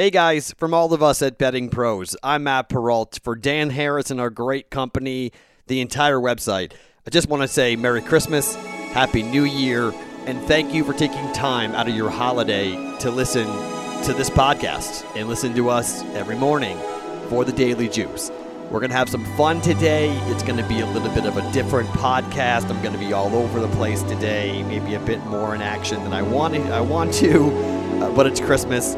Hey guys, from all of us at Betting Pros, I'm Matt Perrault. For Dan Harris and our great company, the entire website, I just want to say Merry Christmas, Happy New Year, and thank you for taking time out of your holiday to listen to this podcast and listen to us every morning for the Daily Juice. We're going to have some fun today. It's going to be a little bit of a different podcast. I'm going to be all over the place today, maybe a bit more in action than I want to, I want to uh, but it's Christmas.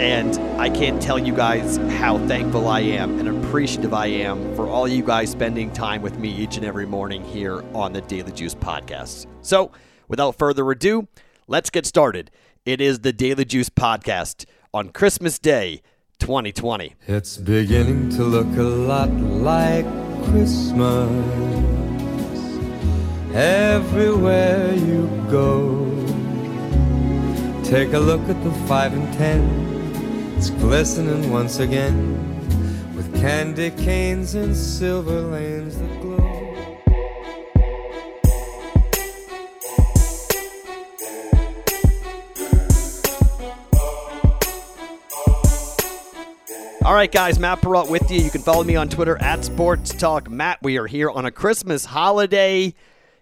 And I can't tell you guys how thankful I am and appreciative I am for all you guys spending time with me each and every morning here on the Daily Juice podcast. So, without further ado, let's get started. It is the Daily Juice podcast on Christmas Day 2020. It's beginning to look a lot like Christmas everywhere you go. Take a look at the five and ten, it's glistening once again with candy canes and silver lanes that glow. All right, guys, Matt Perrault with you. You can follow me on Twitter at Sports Talk Matt. We are here on a Christmas holiday.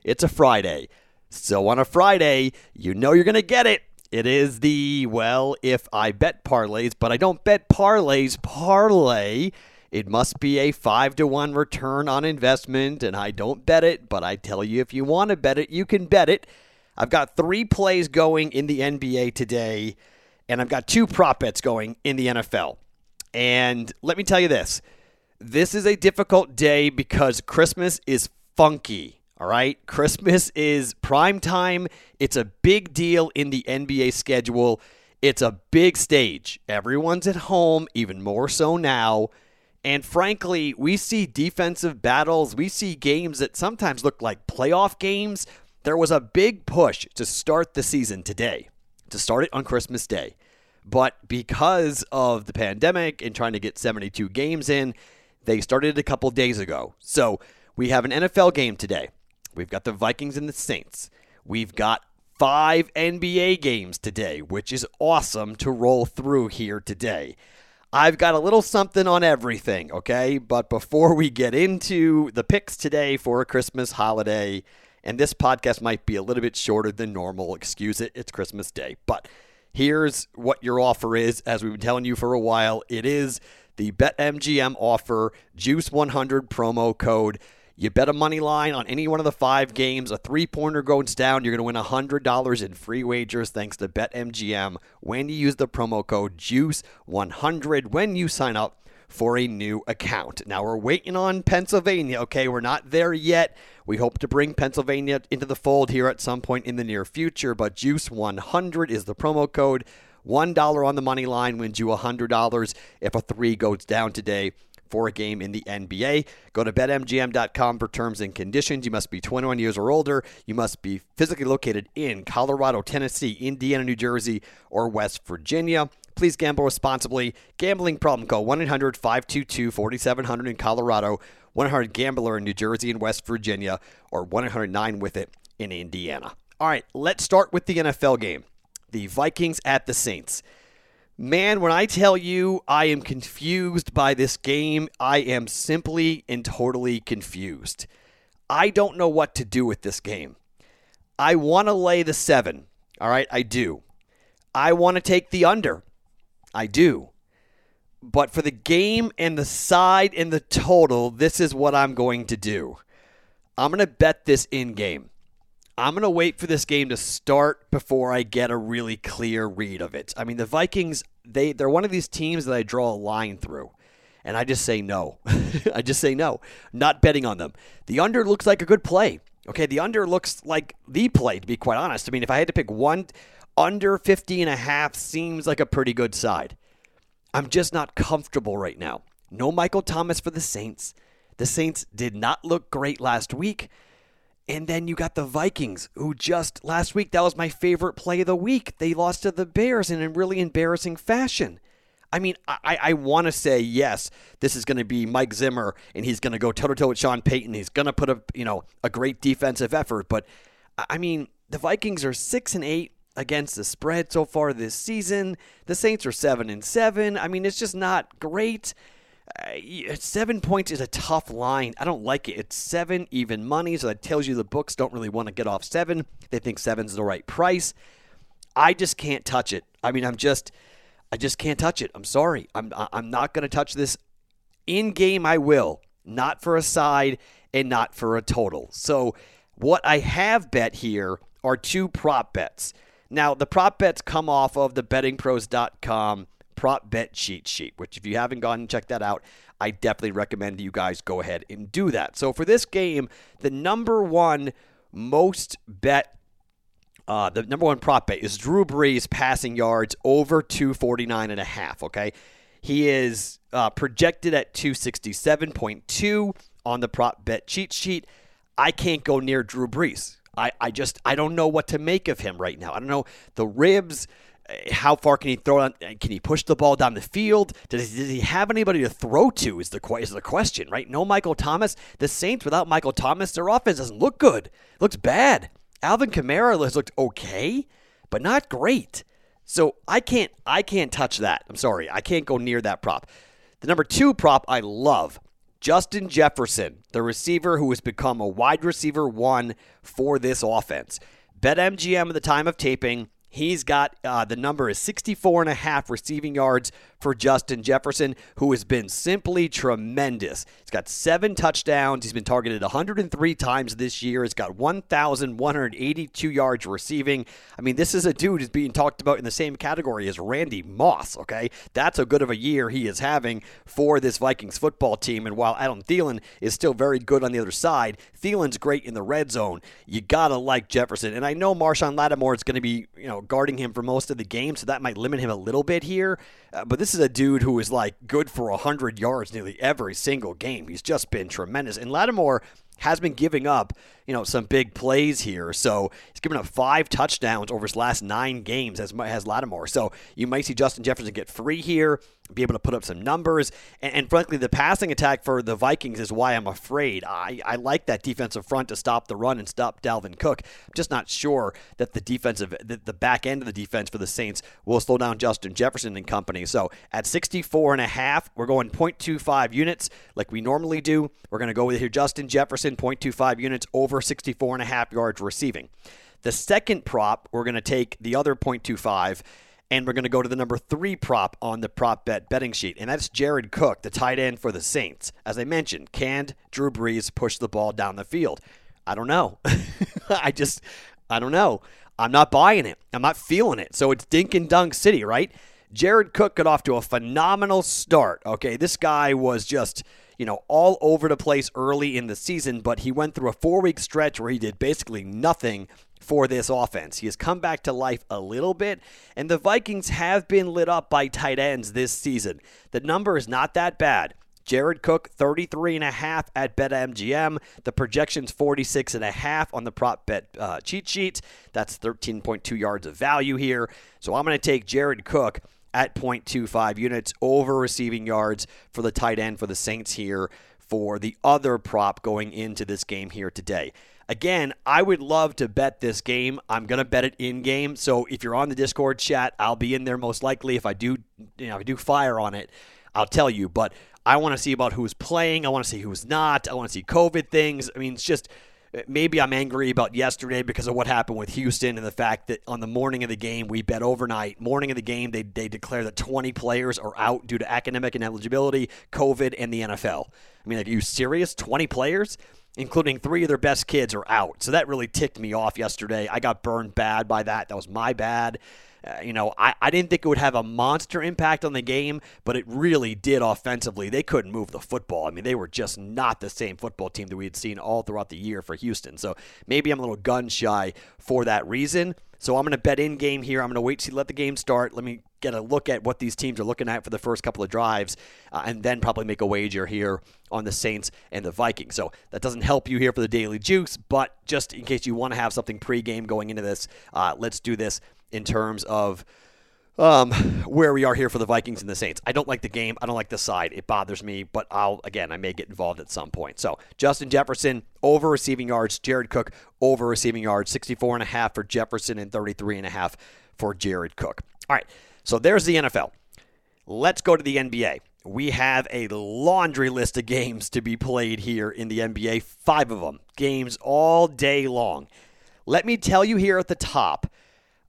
It's a Friday. So, on a Friday, you know you're going to get it. It is the, well, if I bet parlays, but I don't bet parlays, parlay. It must be a 5 to 1 return on investment, and I don't bet it, but I tell you, if you want to bet it, you can bet it. I've got three plays going in the NBA today, and I've got two prop bets going in the NFL. And let me tell you this this is a difficult day because Christmas is funky. All right. Christmas is prime time. It's a big deal in the NBA schedule. It's a big stage. Everyone's at home, even more so now. And frankly, we see defensive battles. We see games that sometimes look like playoff games. There was a big push to start the season today, to start it on Christmas Day. But because of the pandemic and trying to get 72 games in, they started a couple days ago. So we have an NFL game today. We've got the Vikings and the Saints. We've got five NBA games today, which is awesome to roll through here today. I've got a little something on everything, okay? But before we get into the picks today for a Christmas holiday, and this podcast might be a little bit shorter than normal, excuse it, it's Christmas Day. But here's what your offer is, as we've been telling you for a while. It is the BetMGM offer, Juice100 promo code. You bet a money line on any one of the five games, a three pointer goes down, you're going to win $100 in free wagers thanks to BetMGM when you use the promo code JUICE100 when you sign up for a new account. Now we're waiting on Pennsylvania, okay? We're not there yet. We hope to bring Pennsylvania into the fold here at some point in the near future, but JUICE100 is the promo code. $1 on the money line wins you $100 if a 3 goes down today for a game in the NBA. Go to betmgm.com for terms and conditions. You must be 21 years or older. You must be physically located in Colorado, Tennessee, Indiana, New Jersey, or West Virginia. Please gamble responsibly. Gambling problem call 1 800 522 4700 in Colorado, 100 Gambler in New Jersey and West Virginia, or 1 800 9 with it in Indiana. All right, let's start with the NFL game the Vikings at the Saints. Man, when I tell you I am confused by this game, I am simply and totally confused. I don't know what to do with this game. I want to lay the seven. All right, I do. I want to take the under. I do. But for the game and the side and the total, this is what I'm going to do. I'm going to bet this in game. I'm going to wait for this game to start before I get a really clear read of it. I mean, the Vikings, they they're one of these teams that I draw a line through. And I just say no. I just say no. Not betting on them. The under looks like a good play. Okay, the under looks like the play to be quite honest. I mean, if I had to pick one under 50 and a half seems like a pretty good side. I'm just not comfortable right now. No Michael Thomas for the Saints. The Saints did not look great last week. And then you got the Vikings, who just last week, that was my favorite play of the week. They lost to the Bears in a really embarrassing fashion. I mean, I, I want to say yes, this is going to be Mike Zimmer, and he's going to go toe to toe with Sean Payton. He's going to put a you know a great defensive effort, but I mean, the Vikings are six and eight against the spread so far this season. The Saints are 7 and 7. I mean, it's just not great. Uh, seven points is a tough line. I don't like it. It's seven even money, so that tells you the books don't really want to get off seven. They think seven's the right price. I just can't touch it. I mean, I'm just, I just can't touch it. I'm sorry. I'm, I'm not going to touch this. In game, I will. Not for a side and not for a total. So, what I have bet here are two prop bets. Now, the prop bets come off of the bettingpros.com prop bet cheat sheet, which if you haven't gone and checked that out, I definitely recommend you guys go ahead and do that. So for this game, the number one most bet uh, the number one prop bet is Drew Brees passing yards over 249 and a half. Okay, he is uh, projected at 267.2 on the prop bet cheat sheet. I can't go near Drew Brees. I, I just I don't know what to make of him right now. I don't know the ribs. How far can he throw it? Can he push the ball down the field? Does, does he have anybody to throw to? Is the is the question, right? No Michael Thomas. The Saints without Michael Thomas, their offense doesn't look good. It looks bad. Alvin Kamara has looked okay, but not great. So I can't I can't touch that. I'm sorry. I can't go near that prop. The number two prop I love. Justin Jefferson, the receiver who has become a wide receiver one for this offense. BetMGM at the time of taping He's got uh, the number is 64 and a half receiving yards for Justin Jefferson, who has been simply tremendous. He's got seven touchdowns. He's been targeted 103 times this year. He's got 1,182 yards receiving. I mean, this is a dude who's being talked about in the same category as Randy Moss, okay? That's how good of a year he is having for this Vikings football team. And while Adam Thielen is still very good on the other side, Thielen's great in the red zone. You got to like Jefferson. And I know Marshon Lattimore is going to be, you know, guarding him for most of the game, so that might limit him a little bit here. Uh, but this is a dude who is like good for 100 yards nearly every single game. He's just been tremendous. And Lattimore has been giving up, you know, some big plays here. So he's given up five touchdowns over his last nine games as has Lattimore. So you might see Justin Jefferson get free here, be able to put up some numbers. And, and frankly, the passing attack for the Vikings is why I'm afraid. I, I like that defensive front to stop the run and stop Dalvin Cook. I'm just not sure that the defensive, the, the back end of the defense for the Saints will slow down Justin Jefferson and company. So at 64 and a half, we're going 0.25 units like we normally do. We're going to go with here Justin Jefferson 0.25 units over 64 and a half yards receiving. The second prop, we're going to take the other 0.25 and we're going to go to the number three prop on the prop bet betting sheet, and that's Jared Cook, the tight end for the Saints. As I mentioned, can Drew Brees push the ball down the field? I don't know. I just, I don't know. I'm not buying it. I'm not feeling it. So it's dink and dunk city, right? Jared Cook got off to a phenomenal start. Okay, this guy was just you know, all over the place early in the season, but he went through a four week stretch where he did basically nothing for this offense. He has come back to life a little bit, and the Vikings have been lit up by tight ends this season. The number is not that bad. Jared Cook, 33 and a half at BetMGM. The projection's 46 and a half on the prop bet uh, cheat sheet. That's 13.2 yards of value here. So I'm going to take Jared Cook at 0.25 units over receiving yards for the tight end for the Saints here for the other prop going into this game here today. Again, I would love to bet this game. I'm going to bet it in game. So if you're on the Discord chat, I'll be in there most likely. If I do, you know, if I do fire on it, I'll tell you. But I want to see about who's playing. I want to see who's not. I want to see COVID things. I mean, it's just maybe I'm angry about yesterday because of what happened with Houston and the fact that on the morning of the game, we bet overnight. Morning of the game, they, they declare that 20 players are out due to academic ineligibility, COVID, and the NFL. I mean, are you serious? 20 players? Including three of their best kids are out. So that really ticked me off yesterday. I got burned bad by that. That was my bad. Uh, you know, I, I didn't think it would have a monster impact on the game, but it really did offensively. They couldn't move the football. I mean, they were just not the same football team that we had seen all throughout the year for Houston. So maybe I'm a little gun shy for that reason. So I'm going to bet in game here. I'm going to wait to let the game start. Let me get a look at what these teams are looking at for the first couple of drives, uh, and then probably make a wager here on the Saints and the Vikings. So that doesn't help you here for the daily juice, but just in case you want to have something pregame going into this, uh, let's do this in terms of um, where we are here for the Vikings and the Saints. I don't like the game. I don't like the side. It bothers me, but I'll again, I may get involved at some point. So Justin Jefferson over receiving yards, Jared Cook over receiving yards, 64 and a half for Jefferson and 33 and a half for Jared Cook. All right. So there's the NFL. Let's go to the NBA. We have a laundry list of games to be played here in the NBA, 5 of them. Games all day long. Let me tell you here at the top,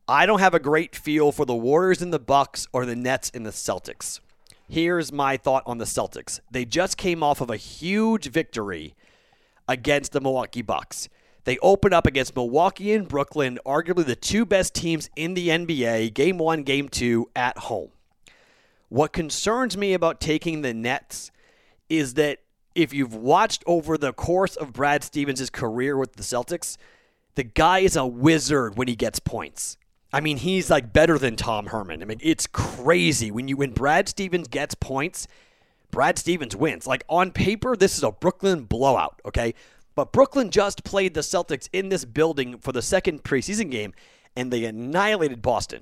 I don't have a great feel for the Warriors and the Bucks or the Nets and the Celtics. Here's my thought on the Celtics. They just came off of a huge victory against the Milwaukee Bucks. They open up against Milwaukee and Brooklyn, arguably the two best teams in the NBA, game 1, game 2 at home. What concerns me about taking the Nets is that if you've watched over the course of Brad Stevens' career with the Celtics, the guy is a wizard when he gets points. I mean, he's like better than Tom Herman. I mean, it's crazy when you when Brad Stevens gets points, Brad Stevens wins. Like on paper, this is a Brooklyn blowout, okay? But Brooklyn just played the Celtics in this building for the second preseason game, and they annihilated Boston.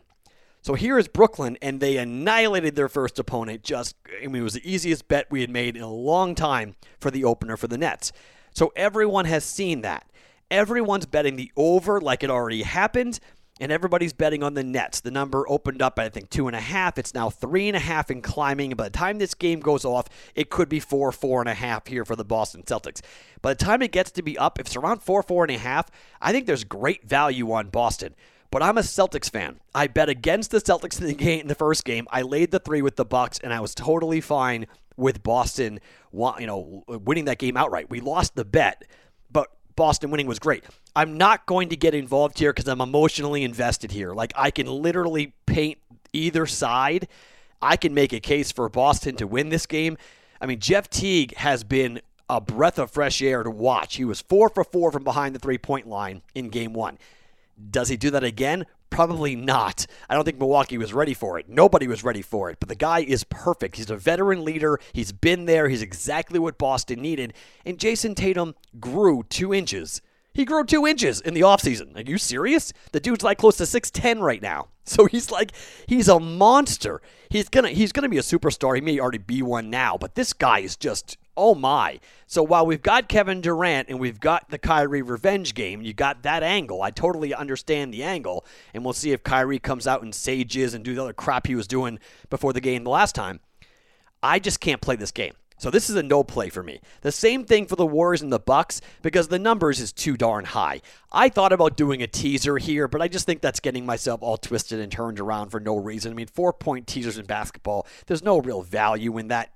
So here is Brooklyn, and they annihilated their first opponent. Just, I mean, it was the easiest bet we had made in a long time for the opener for the Nets. So everyone has seen that. Everyone's betting the over like it already happened, and everybody's betting on the Nets. The number opened up, I think, two and a half. It's now three and a half and climbing. By the time this game goes off, it could be four, four and a half here for the Boston Celtics. By the time it gets to be up, if it's around four, four and a half, I think there's great value on Boston. But I'm a Celtics fan. I bet against the Celtics in the game in the first game. I laid the three with the Bucks, and I was totally fine with Boston, you know, winning that game outright. We lost the bet, Boston winning was great. I'm not going to get involved here because I'm emotionally invested here. Like I can literally paint either side. I can make a case for Boston to win this game. I mean, Jeff Teague has been a breath of fresh air to watch. He was four for four from behind the three point line in game one. Does he do that again? Probably not. I don't think Milwaukee was ready for it. Nobody was ready for it. But the guy is perfect. He's a veteran leader. He's been there. He's exactly what Boston needed. And Jayson Tatum grew two inches. He grew two inches in the offseason. Are you serious? The dude's like close to 6'10 right now. So he's like, he's a monster. He's gonna he's gonna be a superstar. He may already be one now, but this guy is just oh my. So while we've got Kevin Durant and we've got the Kyrie revenge game, you got that angle. I totally understand the angle, and we'll see if Kyrie comes out and sages and do the other crap he was doing before the game the last time. I just can't play this game. So this is a no play for me. The same thing for the Warriors and the Bucks because the numbers is too darn high. I thought about doing a teaser here, but I just think that's getting myself all twisted and turned around for no reason. I mean, four point teasers in basketball, there's no real value in that.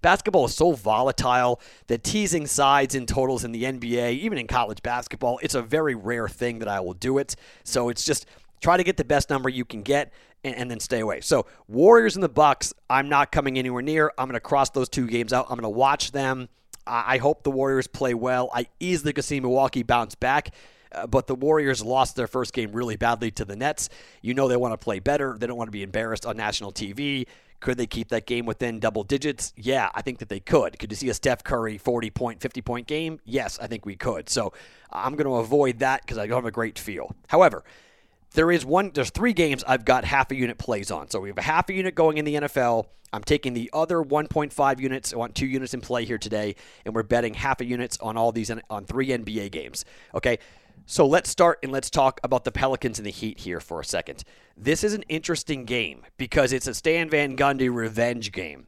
Basketball is so volatile that teasing sides and totals in the NBA, even in college basketball, it's a very rare thing that I will do it. So it's just try to get the best number you can get and, and then stay away. So Warriors and the Bucks, I'm not coming anywhere near. I'm going to cross those two games out. I'm going to watch them. I, I hope the Warriors play well. I easily could see Milwaukee bounce back uh, but the Warriors lost their first game really badly to the Nets. You know they want to play better. They don't want to be embarrassed on national TV. Could they keep that game within double digits? Yeah, I think that they could. Could you see a Steph Curry 40 point, 50 point game? Yes, I think we could. So I'm going to avoid that because I don't have a great feel. However, there is one there's three games I've got half a unit plays on. So we have a half a unit going in the NFL. I'm taking the other 1.5 units. I want two units in play here today, and we're betting half a units on all these on three NBA games. Okay. So let's start and let's talk about the Pelicans and the Heat here for a second. This is an interesting game because it's a Stan Van Gundy revenge game.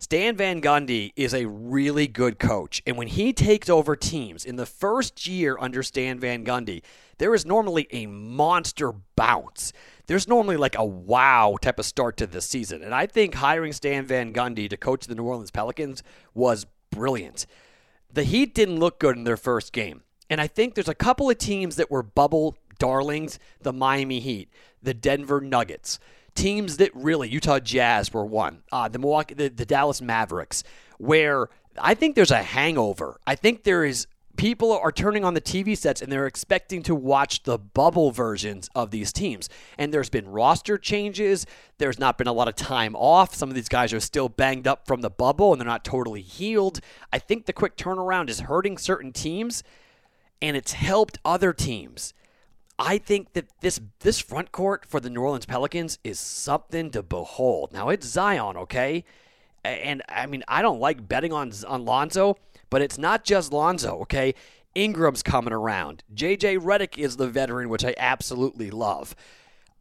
Stan Van Gundy is a really good coach. And when he takes over teams in the first year under Stan Van Gundy, there is normally a monster bounce. There's normally like a wow type of start to the season. And I think hiring Stan Van Gundy to coach the New Orleans Pelicans was brilliant. The Heat didn't look good in their first game. And I think there's a couple of teams that were bubble darlings the Miami Heat, the Denver Nuggets teams that really Utah Jazz were one, uh, the Milwaukee, the, the Dallas Mavericks, where I think there's a hangover. I think there is people are turning on the TV sets and they're expecting to watch the bubble versions of these teams. And there's been roster changes. There's not been a lot of time off. Some of these guys are still banged up from the bubble and they're not totally healed. I think the quick turnaround is hurting certain teams and it's helped other teams. I think that this this front court for the New Orleans Pelicans is something to behold. Now it's Zion, okay, and I mean I don't like betting on on Lonzo, but it's not just Lonzo, okay. Ingram's coming around. JJ Redick is the veteran, which I absolutely love.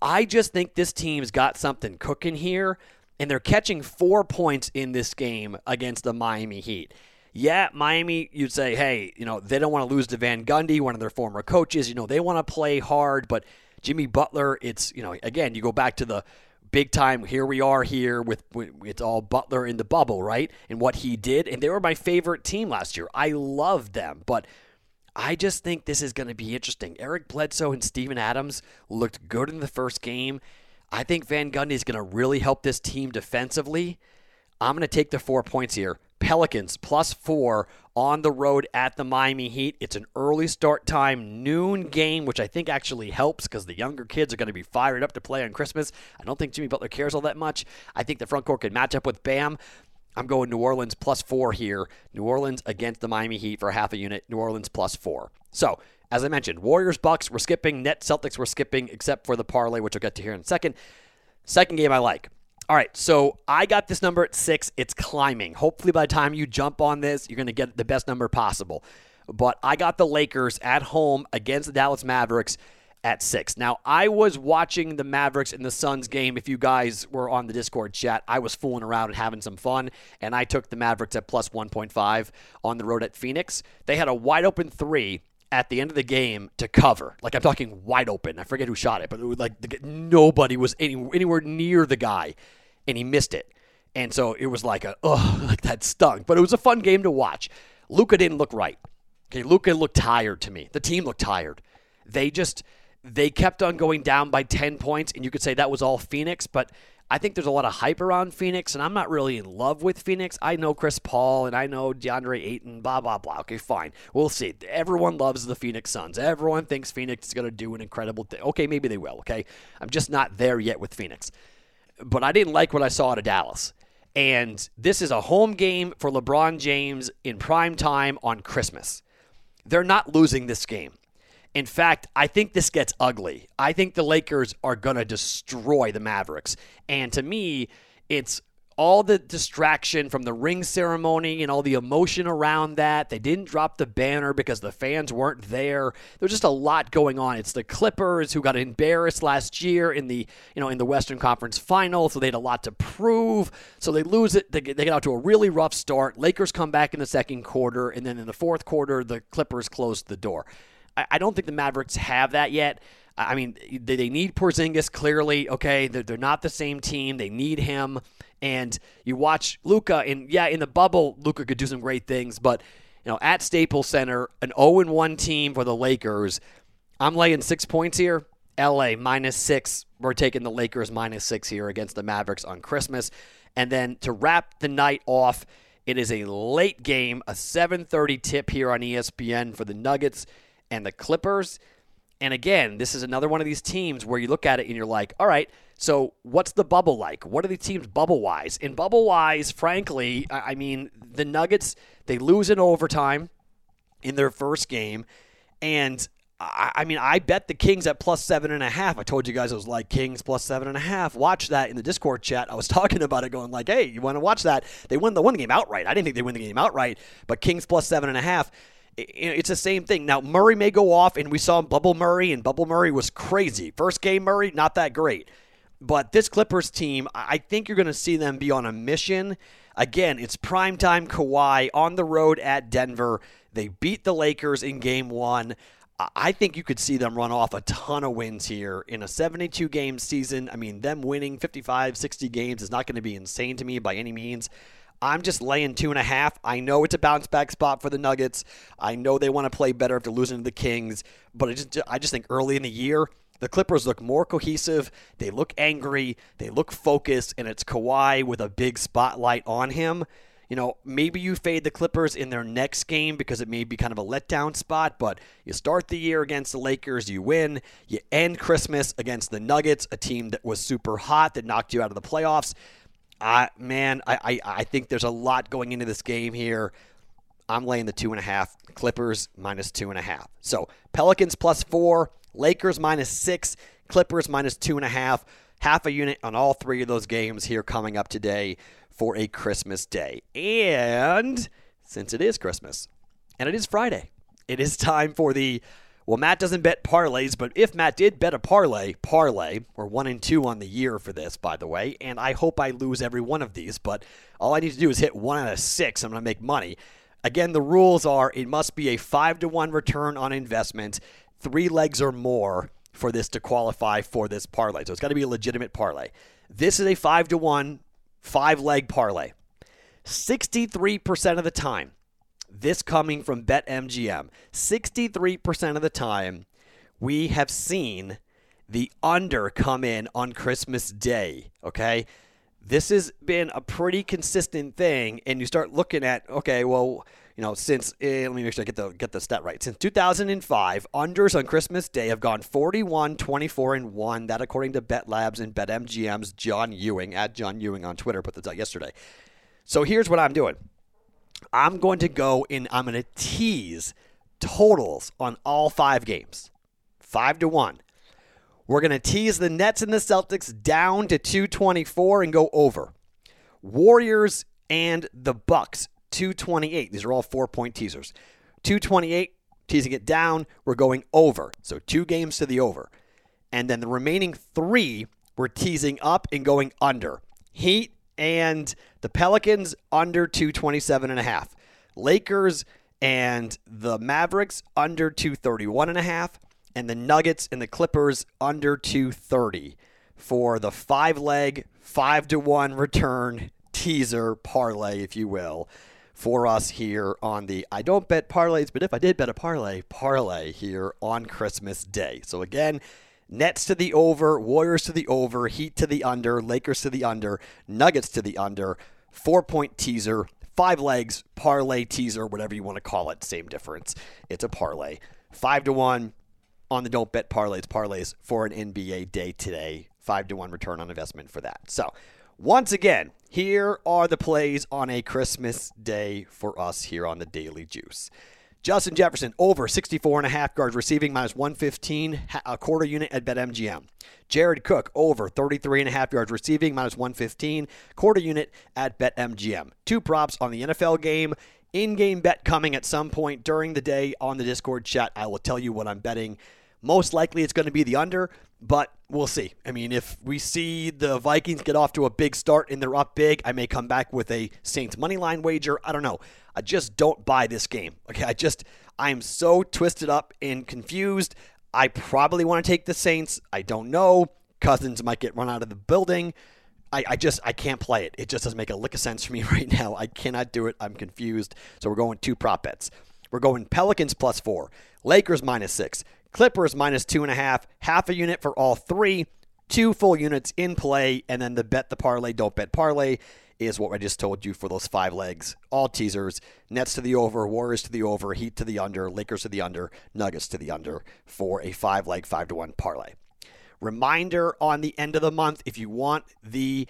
I just think this team's got something cooking here, and they're catching four points in this game against the Miami Heat. Yeah, Miami, you'd say, hey, you know, they don't want to lose to Van Gundy, one of their former coaches. You know, they want to play hard, but Jimmy Butler, it's, you know, again, you go back to the big time, here we are here with, it's all Butler in the bubble, right? And what he did. And they were my favorite team last year. I loved them, but I just think this is going to be interesting. Eric Bledsoe and Steven Adams looked good in the first game. I think Van Gundy is going to really help this team defensively. I'm going to take the four points here. Pelicans plus four on the road at the Miami Heat. It's an early start time, noon game, which I think actually helps because the younger kids are going to be fired up to play on Christmas. I don't think Jimmy Butler cares all that much. I think the front court can match up with Bam. I'm going New Orleans plus four here. New Orleans against the Miami Heat for half a unit. New Orleans plus four. So, as I mentioned, Warriors Bucks we're skipping. Net Celtics we're skipping, except for the parlay, which we'll get to here in a second. Second game I like. All right, so I got this number at six. It's climbing. Hopefully, by the time you jump on this, you're going to get the best number possible. But I got the Lakers at home against the Dallas Mavericks at six. Now, I was watching the Mavericks and the Suns game. If you guys were on the Discord chat, I was fooling around and having some fun, and I took the Mavericks at plus 1.5 on the road at Phoenix. They had a wide open three at the end of the game to cover. Like I'm talking wide open. I forget who shot it, but it was like the, nobody was any, anywhere near the guy, and he missed it. And so it was like a oh like that stunk. But it was a fun game to watch. Luka didn't look right. Okay, Luka looked tired to me. The team looked tired. They just they kept on going down by 10 points, and you could say that was all Phoenix, but I think there's a lot of hype around Phoenix, and I'm not really in love with Phoenix. I know Chris Paul, and I know DeAndre Ayton, blah, blah, blah. Okay, fine. We'll see. Everyone loves the Phoenix Suns. Everyone thinks Phoenix is going to do an incredible thing. Okay, maybe they will, okay? I'm just not there yet with Phoenix. But I didn't like what I saw out of Dallas. And this is a home game for LeBron James in prime time on Christmas. They're not losing this game. In fact, I think this gets ugly. I think the Lakers are going to destroy the Mavericks. And to me, it's all the distraction from the ring ceremony and all the emotion around that. They didn't drop the banner because the fans weren't there. There's just a lot going on. It's the Clippers who got embarrassed last year in the you know in the Western Conference Final, so they had a lot to prove. So they lose it. They get, they get out to a really rough start. Lakers come back in the second quarter, and then in the fourth quarter, the Clippers close the door. I, don't think the Mavericks have that yet. I mean, they need Porzingis clearly. Okay, they're, they're not the same team. They need him. And you watch Luka, and yeah, in the bubble, Luka could do some great things, but you know, at Staples Center, an 0 1 team for the Lakers. I'm laying six points here. LA minus six. We're taking the Lakers minus six here against the Mavericks on Christmas. And then to wrap the night off, it is a late game, a 7:30 tip here on ESPN for the Nuggets and the Clippers. And again, this is another one of these teams where you look at it and you're like, all right, so what's the bubble like? What are the teams bubble wise? In bubble wise, frankly, I mean, the Nuggets, they lose in overtime in their first game. And I mean, I bet the Kings at plus seven and a half. I told you guys it was like Kings plus seven and a half. Watch that in the Discord chat. I was talking about it, going like, "Hey, you want to watch that?" They won the one game outright. I didn't think they win the game outright, but Kings plus seven and a half it's the same thing. Now, Murray may go off, and we saw Bubble Murray, and Bubble Murray was crazy. First game, Murray, not that great. But this Clippers team, I think you're going to see them be on a mission. Again, it's primetime Kawhi on the road at Denver. They beat the Lakers in game one. I think you could see them run off a ton of wins here in a 72 game season. I mean, them winning 55, 60 games is not going to be insane to me by any means. I'm just laying two and a half. I know it's a bounce back spot for the Nuggets. I know they want to play better after losing to the Kings, but I just I just think early in the year the Clippers look more cohesive. They look angry. They look focused, and it's Kawhi with a big spotlight on him. You know, maybe you fade the Clippers in their next game because it may be kind of a letdown spot, but you start the year against the Lakers, you win. You end Christmas against the Nuggets, a team that was super hot that knocked you out of the playoffs. I man, I, I, I think there's a lot going into this game here. I'm laying the two and a half. Clippers minus two and a half. So Pelicans plus four, Lakers minus six, Clippers minus two and a half. Half a unit on all three of those games here coming up today for a Christmas day. And since it is Christmas and it is Friday, it is time for the well, Matt doesn't bet parlays, but if Matt did bet a parlay, parlay, we're one and two on the year for this, by the way, and I hope I lose every one of these, but all I need to do is hit one out of six. I'm going to make money. Again, the rules are it must be a five to one return on investment, three legs or more for this to qualify for this parlay. So it's got to be a legitimate parlay. This is a five to one, five leg parlay. 63% of the time, this coming from BetMGM, 63% of the time, we have seen the under come in on Christmas Day. Okay. This has been a pretty consistent thing, and you start looking at okay, well, you know, since eh, let me make sure I get the get the stat right. Since 2005, unders on Christmas Day have gone 41, 24, and one. That according to Bet Labs and BetMGM's John Ewing at John Ewing on Twitter put this out yesterday. So here's what I'm doing. I'm going to go and I'm going to tease totals on all five games, five to one. We're going to tease the Nets and the Celtics down to 224 and go over. Warriors and the Bucks 228. These are all four point teasers. 228 teasing it down. We're going over. So two games to the over. And then the remaining three we're teasing up and going under. Heat and the Pelicans under 227 and a half. Lakers and the Mavericks under 231 and a half and the Nuggets and the Clippers under 230 for the five leg, five to one return teaser parlay, if you will, for us here on the I don't bet parlays, but if I did bet a parlay, parlay here on Christmas Day. So again, Nets to the over, Warriors to the over, Heat to the under, Lakers to the under, Nuggets to the under, four point teaser, five legs, parlay teaser, whatever you want to call it, same difference. It's a parlay. Five to one on the don't bet parlays, parlays for an NBA day today. Five to one return on investment for that. So, once again, here are the plays on a Christmas day for us here on the Daily Juice. Justin Jefferson over 64 and a half yards receiving minus 115 a quarter unit at BetMGM. Jared Cook over 33 and a half yards receiving minus 115 quarter unit at BetMGM. Two props on the NFL game. In-game bet coming at some point during the day on the Discord chat. I will tell you what I'm betting. Most likely it's going to be the under, but we'll see. I mean, if we see the Vikings get off to a big start and they're up big, I may come back with a Saints money line wager. I don't know. I just don't buy this game. Okay, I just I am so twisted up and confused. I probably want to take the Saints. I don't know. Cousins might get run out of the building. I, I just I can't play it. It just doesn't make a lick of sense for me right now. I cannot do it. I'm confused. So we're going two prop bets. We're going Pelicans plus four, Lakers minus six, Clippers minus two and a half, half a unit for all three, two full units in play, and then the bet the parlay, don't bet parlay is what I just told you for those five legs. All teasers. Nets to the over, Warriors to the over, Heat to the under, Lakers to the under, Nuggets to the under for a five leg, five to one parlay. Reminder on the end of the month if you want the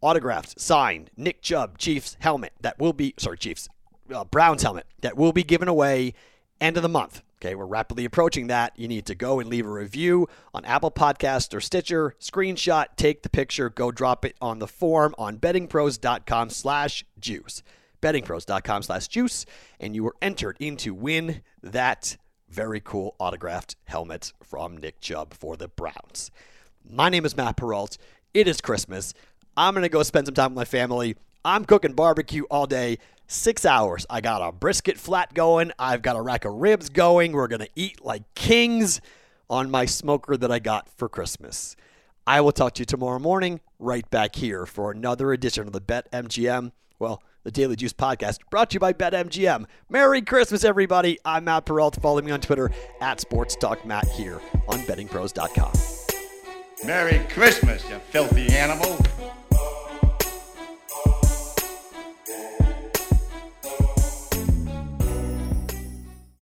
autographed, signed Nick Chubb Chiefs helmet that will be, sorry, Chiefs, uh, Browns helmet that will be given away end of the month. Okay, we're rapidly approaching that. You need to go and leave a review on Apple Podcast or Stitcher. Screenshot, take the picture, go drop it on the form on bettingpros.com slash juice. Bettingpros.com slash juice, and you are entered in to win that very cool autographed helmet from Nick Chubb for the Browns. My name is Matt Perrault. It is Christmas. I'm going to go spend some time with my family. I'm cooking barbecue all day six hours. I got a brisket flat going. I've got a rack of ribs going. We're going to eat like kings on my smoker that I got for Christmas. I will talk to you tomorrow morning, right back here for another edition of the Bet MGM. Well, the Daily Juice podcast brought to you by BetMGM. Merry Christmas, everybody. I'm Matt Perrault. Follow me on Twitter at Sports Talk Matt here on bettingpros.com. Merry Christmas, you filthy animal.